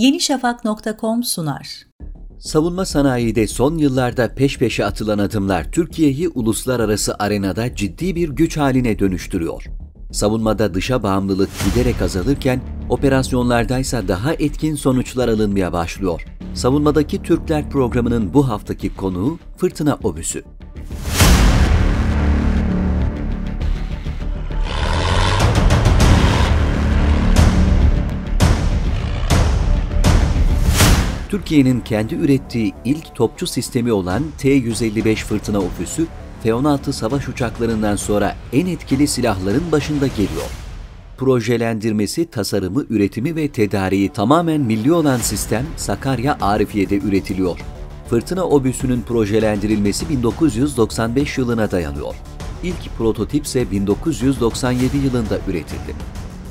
yenişafak.com sunar. Savunma sanayide son yıllarda peş peşe atılan adımlar Türkiye'yi uluslararası arenada ciddi bir güç haline dönüştürüyor. Savunmada dışa bağımlılık giderek azalırken operasyonlardaysa daha etkin sonuçlar alınmaya başlıyor. Savunmadaki Türkler programının bu haftaki konuğu Fırtına Obüsü. Türkiye'nin kendi ürettiği ilk topçu sistemi olan T-155 Fırtına Obüsü, F-16 savaş uçaklarından sonra en etkili silahların başında geliyor. Projelendirmesi, tasarımı, üretimi ve tedariği tamamen milli olan sistem Sakarya Arifiye'de üretiliyor. Fırtına obüsünün projelendirilmesi 1995 yılına dayanıyor. İlk prototip ise 1997 yılında üretildi.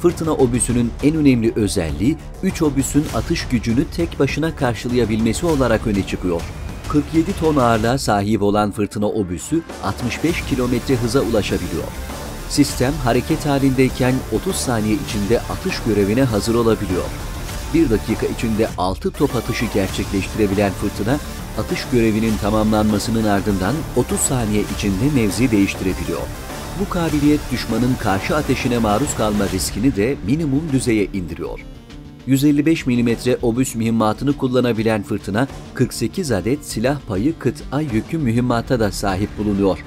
Fırtına obüsünün en önemli özelliği 3 obüsün atış gücünü tek başına karşılayabilmesi olarak öne çıkıyor. 47 ton ağırlığa sahip olan fırtına obüsü 65 kilometre hıza ulaşabiliyor. Sistem hareket halindeyken 30 saniye içinde atış görevine hazır olabiliyor. 1 dakika içinde 6 top atışı gerçekleştirebilen fırtına, atış görevinin tamamlanmasının ardından 30 saniye içinde mevzi değiştirebiliyor. Bu kabiliyet düşmanın karşı ateşine maruz kalma riskini de minimum düzeye indiriyor. 155 mm obüs mühimmatını kullanabilen fırtına, 48 adet silah payı kıta yükü mühimmata da sahip bulunuyor.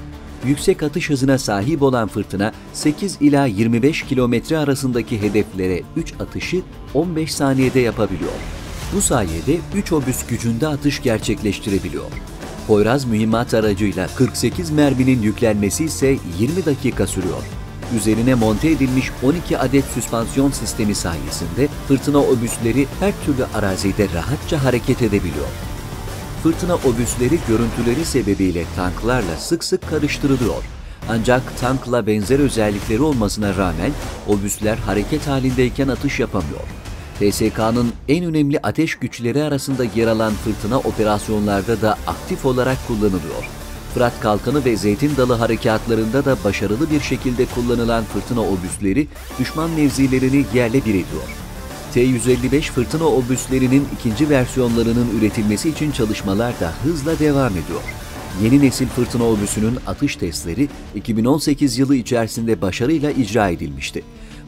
Yüksek atış hızına sahip olan fırtına, 8 ila 25 kilometre arasındaki hedeflere 3 atışı 15 saniyede yapabiliyor. Bu sayede 3 obüs gücünde atış gerçekleştirebiliyor. Poyraz mühimmat aracıyla 48 merminin yüklenmesi ise 20 dakika sürüyor. Üzerine monte edilmiş 12 adet süspansiyon sistemi sayesinde fırtına obüsleri her türlü arazide rahatça hareket edebiliyor. Fırtına obüsleri görüntüleri sebebiyle tanklarla sık sık karıştırılıyor. Ancak tankla benzer özellikleri olmasına rağmen obüsler hareket halindeyken atış yapamıyor. TSK'nın en önemli ateş güçleri arasında yer alan fırtına operasyonlarda da aktif olarak kullanılıyor. Fırat Kalkanı ve Zeytin Dalı harekatlarında da başarılı bir şekilde kullanılan fırtına obüsleri düşman mevzilerini yerle bir ediyor. T-155 fırtına obüslerinin ikinci versiyonlarının üretilmesi için çalışmalar da hızla devam ediyor. Yeni nesil fırtına obüsünün atış testleri 2018 yılı içerisinde başarıyla icra edilmişti.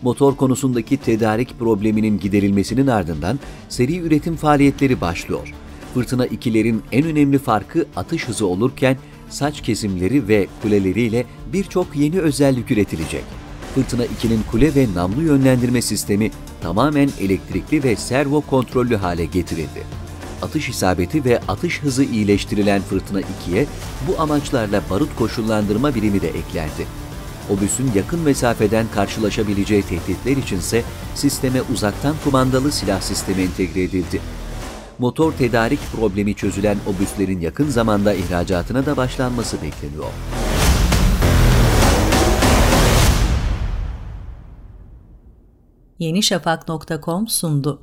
Motor konusundaki tedarik probleminin giderilmesinin ardından seri üretim faaliyetleri başlıyor. Fırtına 2'lerin en önemli farkı atış hızı olurken saç kesimleri ve kuleleriyle birçok yeni özellik üretilecek. Fırtına 2'nin kule ve namlu yönlendirme sistemi tamamen elektrikli ve servo kontrollü hale getirildi. Atış isabeti ve atış hızı iyileştirilen Fırtına 2'ye bu amaçlarla barut koşullandırma birimi de eklendi. Obüsün yakın mesafeden karşılaşabileceği tehditler içinse sisteme uzaktan kumandalı silah sistemi entegre edildi. Motor tedarik problemi çözülen obüslerin yakın zamanda ihracatına da başlanması bekleniyor. yenişafak.com sundu.